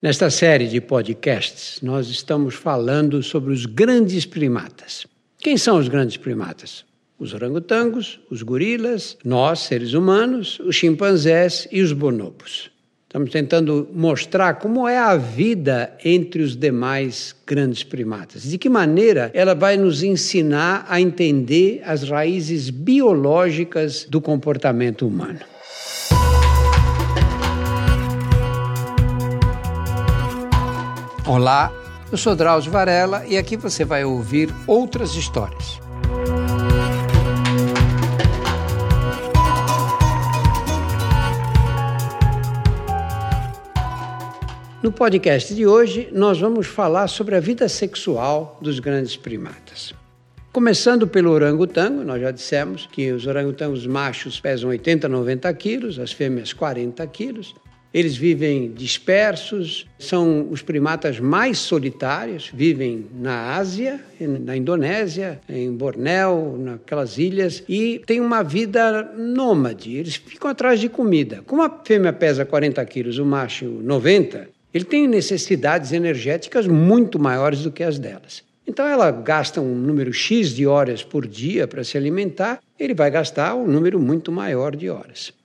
Nesta série de podcasts, nós estamos falando sobre os grandes primatas. Quem são os grandes primatas? Os orangotangos, os gorilas, nós, seres humanos, os chimpanzés e os bonobos. Estamos tentando mostrar como é a vida entre os demais grandes primatas. De que maneira ela vai nos ensinar a entender as raízes biológicas do comportamento humano. Olá, eu sou Drauzio Varela e aqui você vai ouvir outras histórias. No podcast de hoje, nós vamos falar sobre a vida sexual dos grandes primatas. Começando pelo orangotango, nós já dissemos que os orangotangos machos pesam 80, 90 quilos, as fêmeas 40 quilos. Eles vivem dispersos, são os primatas mais solitários, vivem na Ásia, na Indonésia, em Bornéu, naquelas ilhas, e têm uma vida nômade, eles ficam atrás de comida. Como a fêmea pesa 40 quilos, o macho 90, ele tem necessidades energéticas muito maiores do que as delas. Então ela gasta um número X de horas por dia para se alimentar, ele vai gastar um número muito maior de horas.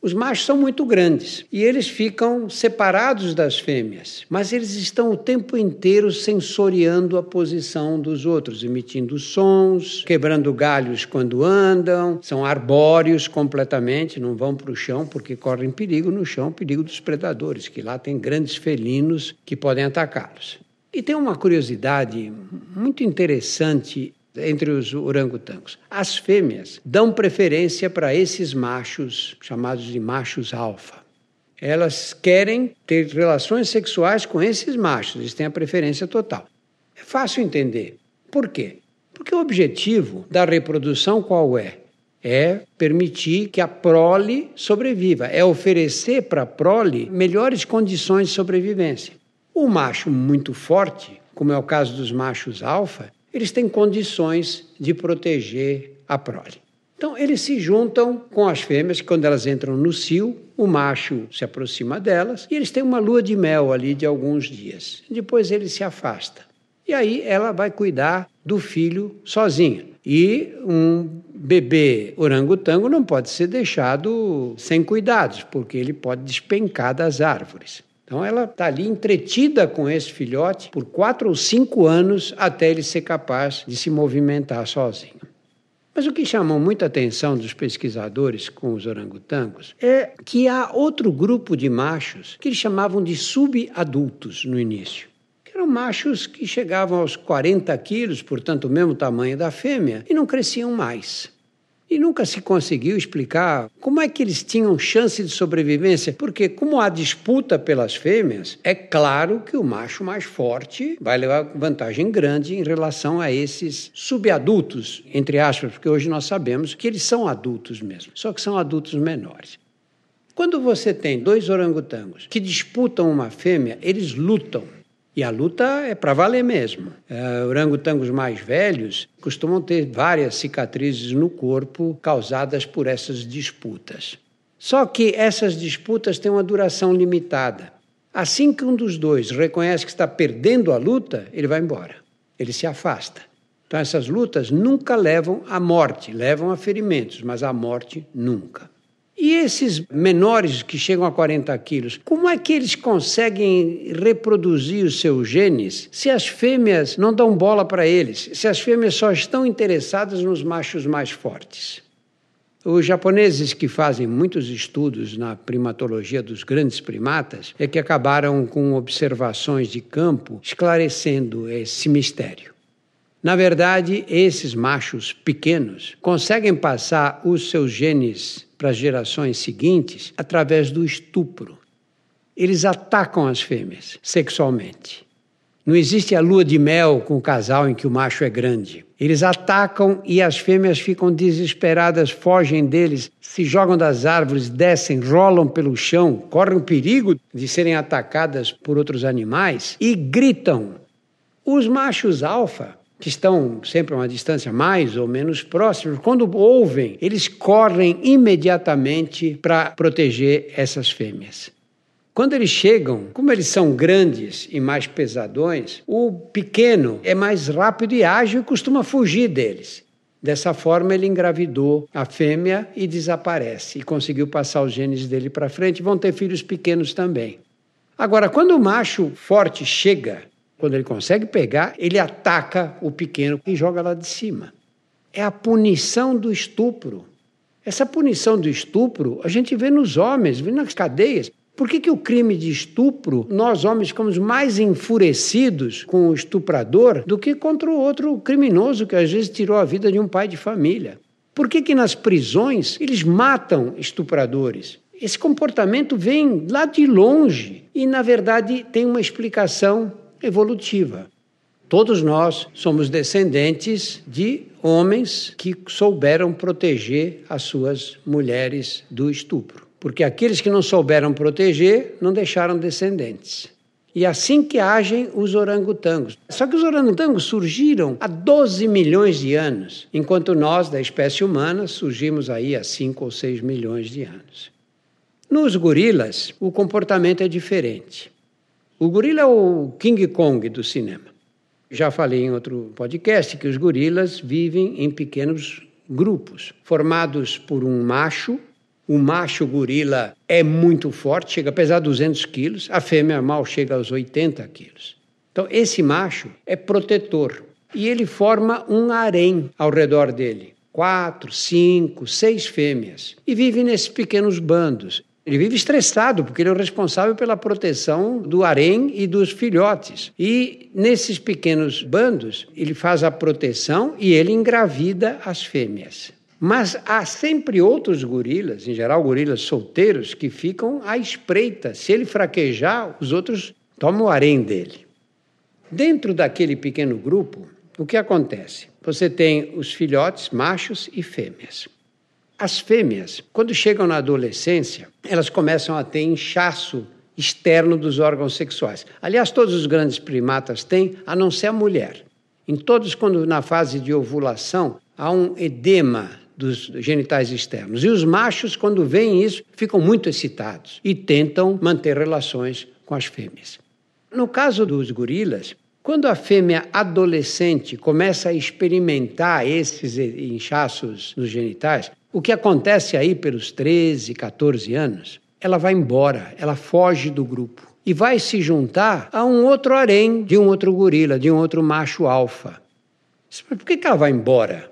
Os machos são muito grandes e eles ficam separados das fêmeas, mas eles estão o tempo inteiro sensoriando a posição dos outros, emitindo sons, quebrando galhos quando andam, são arbóreos completamente, não vão para o chão porque correm perigo no chão, perigo dos predadores, que lá tem grandes felinos que podem atacá-los. E tem uma curiosidade muito interessante entre os orangotangos. As fêmeas dão preferência para esses machos, chamados de machos alfa. Elas querem ter relações sexuais com esses machos, eles têm a preferência total. É fácil entender. Por quê? Porque o objetivo da reprodução qual é? É permitir que a prole sobreviva, é oferecer para a prole melhores condições de sobrevivência. O macho muito forte, como é o caso dos machos alfa, eles têm condições de proteger a prole. Então, eles se juntam com as fêmeas, quando elas entram no cio, o macho se aproxima delas e eles têm uma lua de mel ali de alguns dias. Depois ele se afasta. E aí ela vai cuidar do filho sozinha. E um bebê orangotango não pode ser deixado sem cuidados, porque ele pode despencar das árvores. Então ela está ali entretida com esse filhote por quatro ou cinco anos até ele ser capaz de se movimentar sozinho. Mas o que chamou muita atenção dos pesquisadores com os orangotangos é que há outro grupo de machos que eles chamavam de subadultos no início. Que eram machos que chegavam aos 40 quilos, portanto o mesmo tamanho da fêmea, e não cresciam mais. E nunca se conseguiu explicar como é que eles tinham chance de sobrevivência, porque, como há disputa pelas fêmeas, é claro que o macho mais forte vai levar vantagem grande em relação a esses subadultos, entre aspas, porque hoje nós sabemos que eles são adultos mesmo, só que são adultos menores. Quando você tem dois orangotangos que disputam uma fêmea, eles lutam. E a luta é para valer mesmo. É, orangotangos mais velhos costumam ter várias cicatrizes no corpo causadas por essas disputas. Só que essas disputas têm uma duração limitada. Assim que um dos dois reconhece que está perdendo a luta, ele vai embora. Ele se afasta. Então, essas lutas nunca levam à morte, levam a ferimentos, mas à morte nunca. E esses menores que chegam a 40 quilos, como é que eles conseguem reproduzir os seus genes se as fêmeas não dão bola para eles, se as fêmeas só estão interessadas nos machos mais fortes? Os japoneses que fazem muitos estudos na primatologia dos grandes primatas é que acabaram com observações de campo esclarecendo esse mistério. Na verdade, esses machos pequenos conseguem passar os seus genes para as gerações seguintes através do estupro. Eles atacam as fêmeas sexualmente. Não existe a lua de mel com o casal em que o macho é grande. Eles atacam e as fêmeas ficam desesperadas, fogem deles, se jogam das árvores, descem, rolam pelo chão, correm o perigo de serem atacadas por outros animais e gritam. Os machos alfa que estão sempre a uma distância mais ou menos próxima, quando ouvem, eles correm imediatamente para proteger essas fêmeas. Quando eles chegam, como eles são grandes e mais pesadões, o pequeno é mais rápido e ágil e costuma fugir deles. Dessa forma, ele engravidou a fêmea e desaparece, e conseguiu passar os genes dele para frente. Vão ter filhos pequenos também. Agora, quando o macho forte chega, quando ele consegue pegar, ele ataca o pequeno e joga lá de cima. É a punição do estupro. Essa punição do estupro a gente vê nos homens, vê nas cadeias. Por que, que o crime de estupro, nós homens ficamos mais enfurecidos com o estuprador do que contra o outro criminoso que às vezes tirou a vida de um pai de família? Por que, que nas prisões eles matam estupradores? Esse comportamento vem lá de longe e, na verdade, tem uma explicação evolutiva. Todos nós somos descendentes de homens que souberam proteger as suas mulheres do estupro porque aqueles que não souberam proteger não deixaram descendentes. E assim que agem os orangotangos. Só que os orangotangos surgiram há 12 milhões de anos, enquanto nós, da espécie humana, surgimos aí há 5 ou 6 milhões de anos. Nos gorilas, o comportamento é diferente. O gorila é o King Kong do cinema. Já falei em outro podcast que os gorilas vivem em pequenos grupos, formados por um macho o macho gorila é muito forte, chega a pesar 200 quilos, a fêmea mal chega aos 80 quilos. Então, esse macho é protetor e ele forma um harém ao redor dele. Quatro, cinco, seis fêmeas. E vive nesses pequenos bandos. Ele vive estressado, porque ele é o responsável pela proteção do harém e dos filhotes. E nesses pequenos bandos, ele faz a proteção e ele engravida as fêmeas. Mas há sempre outros gorilas, em geral gorilas solteiros, que ficam à espreita. Se ele fraquejar, os outros tomam o harém dele. Dentro daquele pequeno grupo, o que acontece? Você tem os filhotes, machos e fêmeas. As fêmeas, quando chegam na adolescência, elas começam a ter inchaço externo dos órgãos sexuais. Aliás, todos os grandes primatas têm, a não ser a mulher. Em todos, quando na fase de ovulação, há um edema dos genitais externos. E os machos, quando veem isso, ficam muito excitados e tentam manter relações com as fêmeas. No caso dos gorilas, quando a fêmea adolescente começa a experimentar esses inchaços nos genitais, o que acontece aí pelos 13, 14 anos, ela vai embora, ela foge do grupo e vai se juntar a um outro harém de um outro gorila, de um outro macho alfa. Por que, ela vai embora?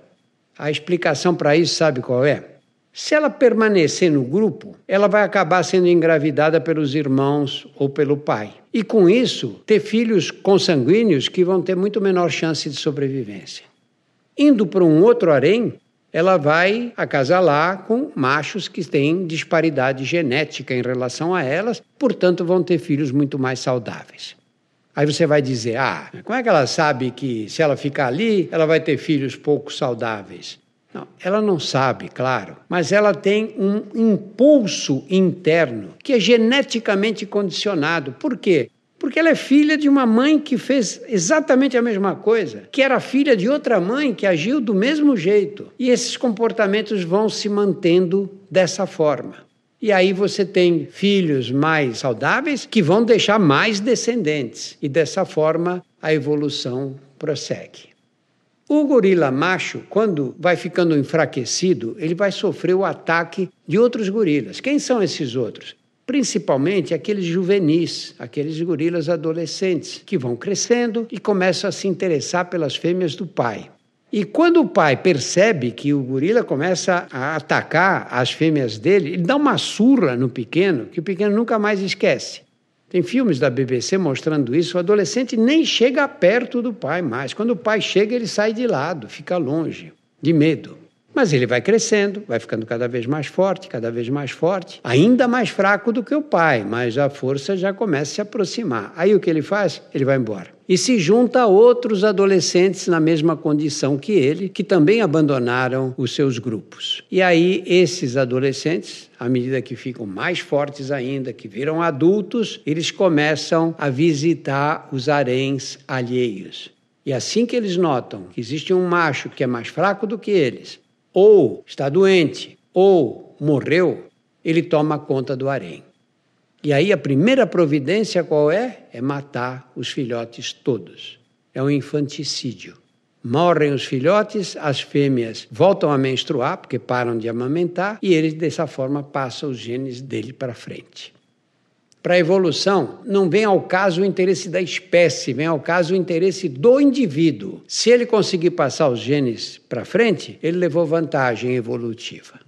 A explicação para isso, sabe qual é? Se ela permanecer no grupo, ela vai acabar sendo engravidada pelos irmãos ou pelo pai. E com isso, ter filhos consanguíneos que vão ter muito menor chance de sobrevivência. Indo para um outro harém, ela vai acasalar com machos que têm disparidade genética em relação a elas, portanto, vão ter filhos muito mais saudáveis. Aí você vai dizer: ah, como é que ela sabe que se ela ficar ali, ela vai ter filhos pouco saudáveis? Não, ela não sabe, claro, mas ela tem um impulso interno que é geneticamente condicionado. Por quê? Porque ela é filha de uma mãe que fez exatamente a mesma coisa, que era filha de outra mãe que agiu do mesmo jeito. E esses comportamentos vão se mantendo dessa forma. E aí você tem filhos mais saudáveis que vão deixar mais descendentes. E dessa forma a evolução prossegue. O gorila macho, quando vai ficando enfraquecido, ele vai sofrer o ataque de outros gorilas. Quem são esses outros? Principalmente aqueles juvenis, aqueles gorilas adolescentes, que vão crescendo e começam a se interessar pelas fêmeas do pai. E quando o pai percebe que o gorila começa a atacar as fêmeas dele, ele dá uma surra no pequeno, que o pequeno nunca mais esquece. Tem filmes da BBC mostrando isso. O adolescente nem chega perto do pai mais. Quando o pai chega, ele sai de lado, fica longe, de medo. Mas ele vai crescendo, vai ficando cada vez mais forte, cada vez mais forte, ainda mais fraco do que o pai, mas a força já começa a se aproximar. Aí o que ele faz? Ele vai embora e se junta a outros adolescentes na mesma condição que ele, que também abandonaram os seus grupos. E aí, esses adolescentes, à medida que ficam mais fortes ainda, que viram adultos, eles começam a visitar os haréns alheios. E assim que eles notam que existe um macho que é mais fraco do que eles, ou está doente, ou morreu, ele toma conta do harém. E aí a primeira providência qual é? É matar os filhotes todos. É um infanticídio. Morrem os filhotes, as fêmeas voltam a menstruar porque param de amamentar e eles dessa forma passam os genes dele para frente. Para a evolução, não vem ao caso o interesse da espécie, vem ao caso o interesse do indivíduo. Se ele conseguir passar os genes para frente, ele levou vantagem evolutiva.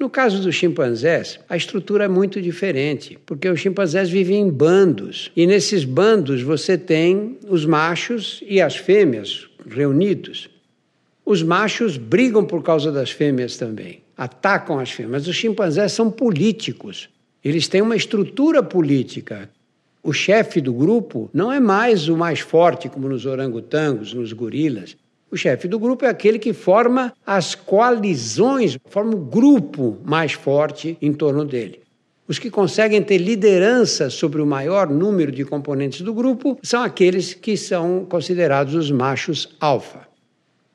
No caso dos chimpanzés, a estrutura é muito diferente, porque os chimpanzés vivem em bandos, e nesses bandos você tem os machos e as fêmeas reunidos. Os machos brigam por causa das fêmeas também, atacam as fêmeas. Os chimpanzés são políticos. Eles têm uma estrutura política. O chefe do grupo não é mais o mais forte, como nos orangotangos, nos gorilas. O chefe do grupo é aquele que forma as coalizões, forma o grupo mais forte em torno dele. Os que conseguem ter liderança sobre o maior número de componentes do grupo são aqueles que são considerados os machos alfa.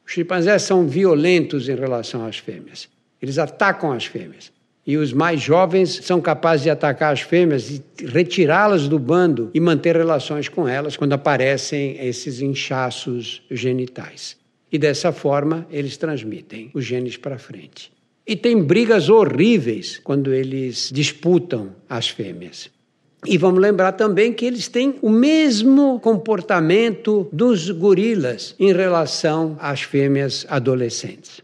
Os chimpanzés são violentos em relação às fêmeas. Eles atacam as fêmeas. E os mais jovens são capazes de atacar as fêmeas e retirá-las do bando e manter relações com elas quando aparecem esses inchaços genitais. E dessa forma eles transmitem os genes para frente. E tem brigas horríveis quando eles disputam as fêmeas. E vamos lembrar também que eles têm o mesmo comportamento dos gorilas em relação às fêmeas adolescentes.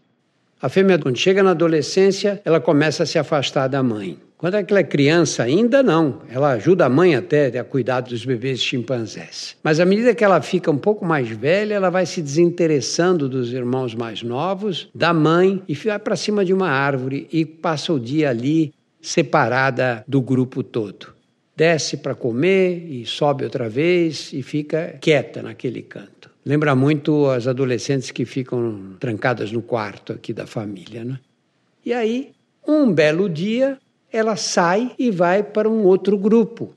A fêmea, quando chega na adolescência, ela começa a se afastar da mãe. Quando ela é criança, ainda não. Ela ajuda a mãe até a cuidar dos bebês chimpanzés. Mas à medida que ela fica um pouco mais velha, ela vai se desinteressando dos irmãos mais novos, da mãe, e vai para cima de uma árvore e passa o dia ali separada do grupo todo. Desce para comer e sobe outra vez e fica quieta naquele canto. Lembra muito as adolescentes que ficam trancadas no quarto aqui da família, né? E aí, um belo dia, ela sai e vai para um outro grupo.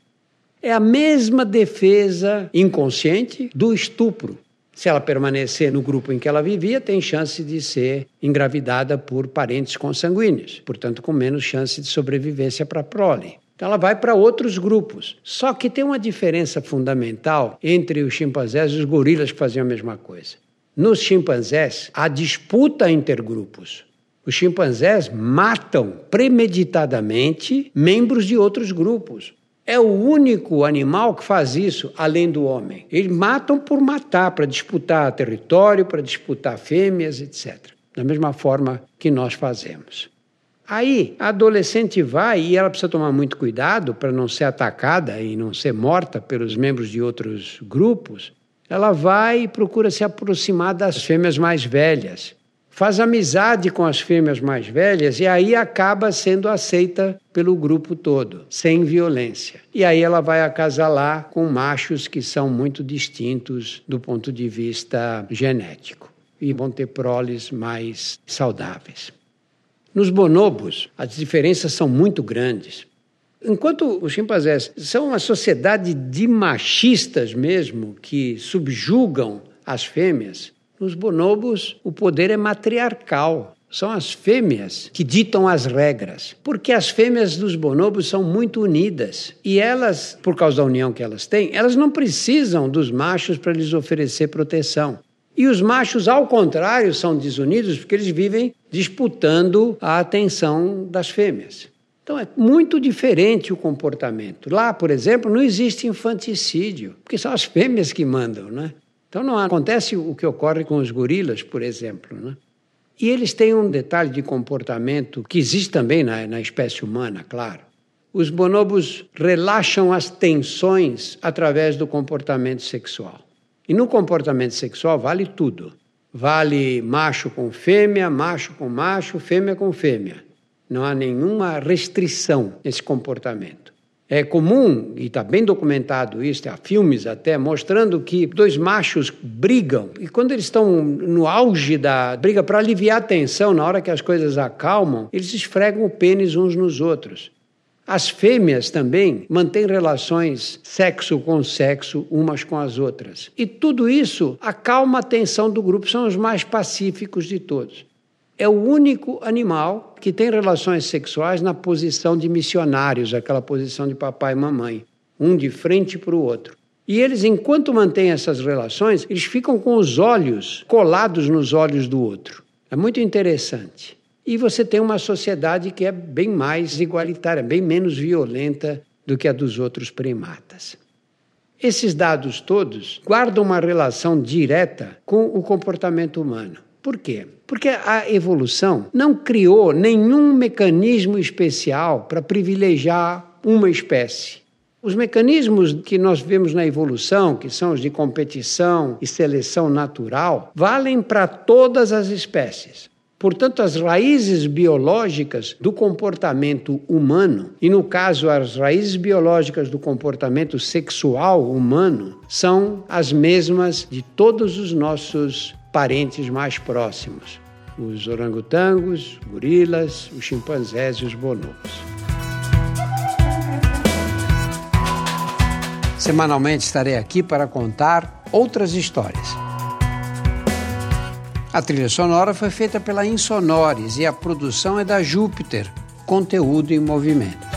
É a mesma defesa inconsciente do estupro. Se ela permanecer no grupo em que ela vivia, tem chance de ser engravidada por parentes consanguíneos, portanto, com menos chance de sobrevivência para a prole. Então ela vai para outros grupos. Só que tem uma diferença fundamental entre os chimpanzés e os gorilas que faziam a mesma coisa. Nos chimpanzés, há disputa intergrupos. Os chimpanzés matam premeditadamente membros de outros grupos. É o único animal que faz isso, além do homem. Eles matam por matar, para disputar território, para disputar fêmeas, etc. Da mesma forma que nós fazemos. Aí a adolescente vai e ela precisa tomar muito cuidado para não ser atacada e não ser morta pelos membros de outros grupos. Ela vai e procura se aproximar das fêmeas mais velhas. Faz amizade com as fêmeas mais velhas e aí acaba sendo aceita pelo grupo todo, sem violência. E aí ela vai acasalar com machos que são muito distintos do ponto de vista genético e vão ter proles mais saudáveis. Nos bonobos, as diferenças são muito grandes. Enquanto os chimpanzés são uma sociedade de machistas mesmo, que subjugam as fêmeas, nos bonobos o poder é matriarcal. São as fêmeas que ditam as regras, porque as fêmeas dos bonobos são muito unidas e elas, por causa da união que elas têm, elas não precisam dos machos para lhes oferecer proteção. E os machos, ao contrário, são desunidos porque eles vivem disputando a atenção das fêmeas. Então é muito diferente o comportamento. Lá, por exemplo, não existe infanticídio, porque são as fêmeas que mandam, né? Então não acontece o que ocorre com os gorilas, por exemplo, né? E eles têm um detalhe de comportamento que existe também na, na espécie humana, claro. Os bonobos relaxam as tensões através do comportamento sexual. E no comportamento sexual vale tudo. Vale macho com fêmea, macho com macho, fêmea com fêmea. Não há nenhuma restrição nesse comportamento. É comum, e está bem documentado isso, há filmes até, mostrando que dois machos brigam, e quando eles estão no auge da briga, para aliviar a tensão, na hora que as coisas acalmam, eles esfregam o pênis uns nos outros. As fêmeas também mantêm relações sexo com sexo umas com as outras. E tudo isso acalma a tensão do grupo, são os mais pacíficos de todos. é o único animal que tem relações sexuais na posição de missionários, aquela posição de papai e mamãe, um de frente para o outro. E eles, enquanto mantêm essas relações, eles ficam com os olhos colados nos olhos do outro. É muito interessante. E você tem uma sociedade que é bem mais igualitária, bem menos violenta do que a dos outros primatas. Esses dados todos guardam uma relação direta com o comportamento humano. Por quê? Porque a evolução não criou nenhum mecanismo especial para privilegiar uma espécie. Os mecanismos que nós vemos na evolução, que são os de competição e seleção natural, valem para todas as espécies. Portanto, as raízes biológicas do comportamento humano, e no caso, as raízes biológicas do comportamento sexual humano, são as mesmas de todos os nossos parentes mais próximos: os orangotangos, gorilas, os chimpanzés e os bonobos. Semanalmente estarei aqui para contar outras histórias. A trilha sonora foi feita pela Insonores e a produção é da Júpiter, conteúdo em movimento.